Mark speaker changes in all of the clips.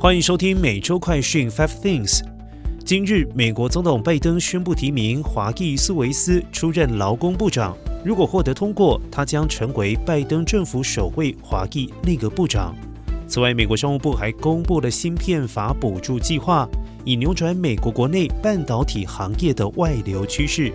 Speaker 1: 欢迎收听每周快讯 Five Things。今日，美国总统拜登宣布提名华裔苏维斯出任劳工部长。如果获得通过，他将成为拜登政府首位华裔内阁部长。此外，美国商务部还公布了芯片法补助计划，以扭转美国国内半导体行业的外流趋势。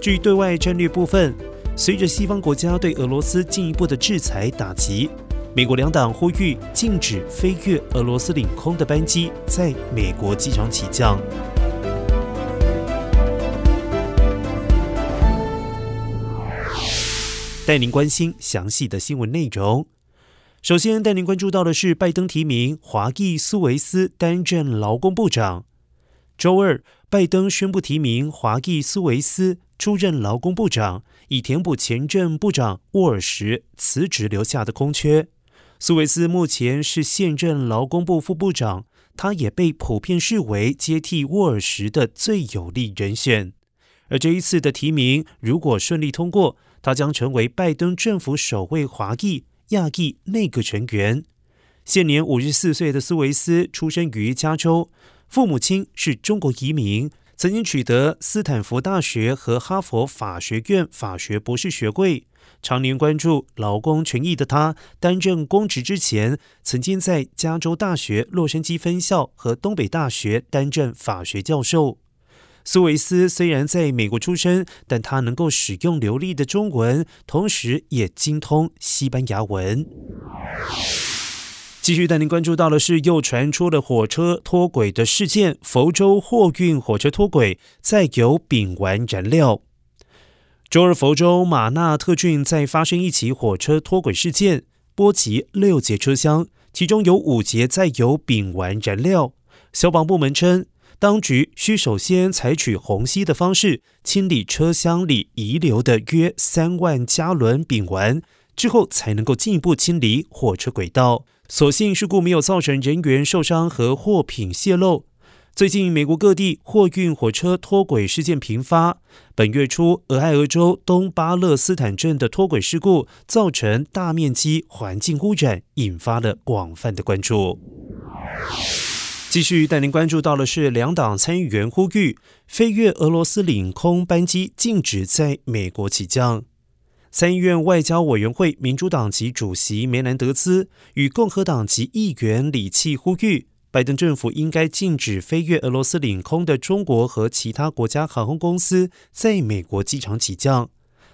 Speaker 1: 至于对外战略部分，随着西方国家对俄罗斯进一步的制裁打击。美国两党呼吁禁止飞越俄罗斯领空的班机在美国机场起降。带您关心详细的新闻内容。首先带您关注到的是，拜登提名华裔苏维斯担任劳工部长。周二，拜登宣布提名华裔苏维斯出任劳工部长，以填补前任部长沃尔什辞职留下的空缺。苏维斯目前是现任劳工部副部长，他也被普遍视为接替沃尔什的最有力人选。而这一次的提名如果顺利通过，他将成为拜登政府首位华裔亚裔内阁成员。现年五十四岁的苏维斯出生于加州，父母亲是中国移民。曾经取得斯坦福大学和哈佛法学院法学博士学位，常年关注劳工权益的他，担任公职之前，曾经在加州大学洛杉矶分校和东北大学担任法学教授。苏维斯虽然在美国出生，但他能够使用流利的中文，同时也精通西班牙文。继续带您关注到的是，又传出了火车脱轨的事件。福州货运火车脱轨，载有丙烷燃料。周二，福州马纳特郡再发生一起火车脱轨事件，波及六节车厢，其中有五节载有丙烷燃料。消防部门称，当局需首先采取虹吸的方式清理车厢里遗留的约三万加仑丙烷，之后才能够进一步清理火车轨道。所幸事故没有造成人员受伤和货品泄漏。最近，美国各地货运火车脱轨事件频发。本月初，俄亥俄州东巴勒斯坦镇的脱轨事故造成大面积环境污染，引发了广泛的关注。继续带您关注到的是，两党参议员呼吁飞越俄罗斯领空班机禁止在美国起降。参议院外交委员会民主党籍主席梅兰德兹与共和党籍议员李契呼吁，拜登政府应该禁止飞越俄罗斯领空的中国和其他国家航空公司在美国机场起降。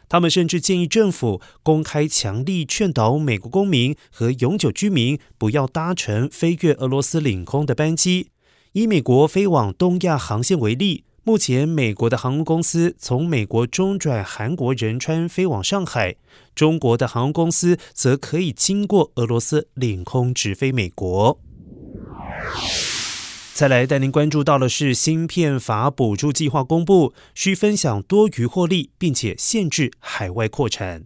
Speaker 1: 他们甚至建议政府公开强力劝导美国公民和永久居民不要搭乘飞越俄罗斯领空的班机。以美国飞往东亚航线为例。目前，美国的航空公司从美国中转韩国仁川飞往上海，中国的航空公司则可以经过俄罗斯领空直飞美国。再来带您关注到的是，芯片法补助计划公布，需分享多余获利，并且限制海外扩产。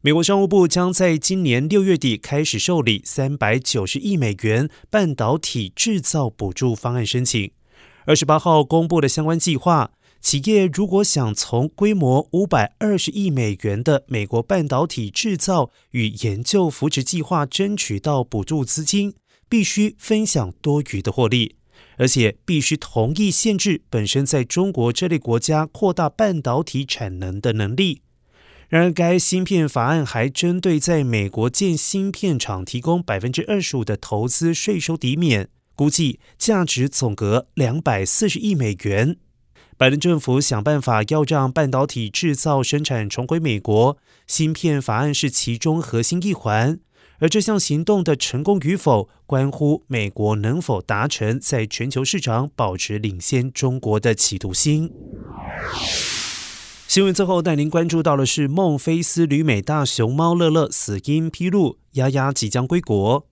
Speaker 1: 美国商务部将在今年六月底开始受理三百九十亿美元半导体制造补助方案申请。二十八号公布的相关计划，企业如果想从规模五百二十亿美元的美国半导体制造与研究扶持计划争取到补助资金，必须分享多余的获利，而且必须同意限制本身在中国这类国家扩大半导体产能的能力。然而，该芯片法案还针对在美国建芯片厂提供百分之二十五的投资税收抵免。估计价值总额两百四十亿美元。拜登政府想办法要让半导体制造生产重回美国，芯片法案是其中核心一环。而这项行动的成功与否，关乎美国能否达成在全球市场保持领先中国的企图心。新闻最后带您关注到的是孟菲斯旅美大熊猫乐乐死因披露，丫丫即将归国。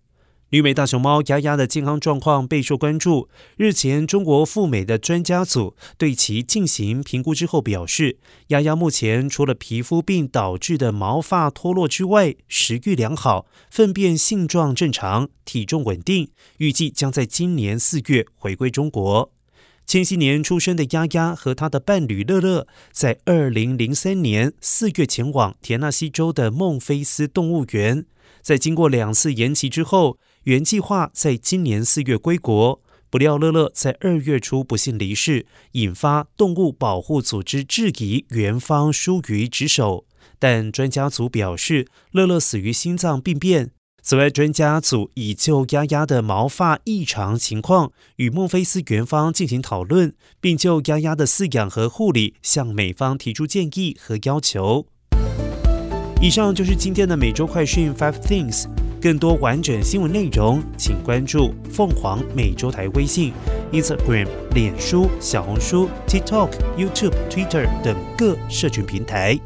Speaker 1: 旅美大熊猫丫丫的健康状况备受关注。日前，中国赴美的专家组对其进行评估之后表示，丫丫目前除了皮肤病导致的毛发脱落之外，食欲良好，粪便性状正常，体重稳定，预计将在今年四月回归中国。千禧年出生的丫丫和他的伴侣乐乐，在二零零三年四月前往田纳西州的孟菲斯动物园。在经过两次延期之后，原计划在今年四月归国，不料乐乐在二月初不幸离世，引发动物保护组织质疑园方疏于职守。但专家组表示，乐乐死于心脏病变。此外，专家组已就丫丫的毛发异常情况与孟菲斯园方进行讨论，并就丫丫的饲养和护理向美方提出建议和要求。以上就是今天的每周快讯 Five Things。更多完整新闻内容，请关注凤凰美洲台微信、Instagram、脸书、小红书、TikTok、YouTube、Twitter 等各社群平台。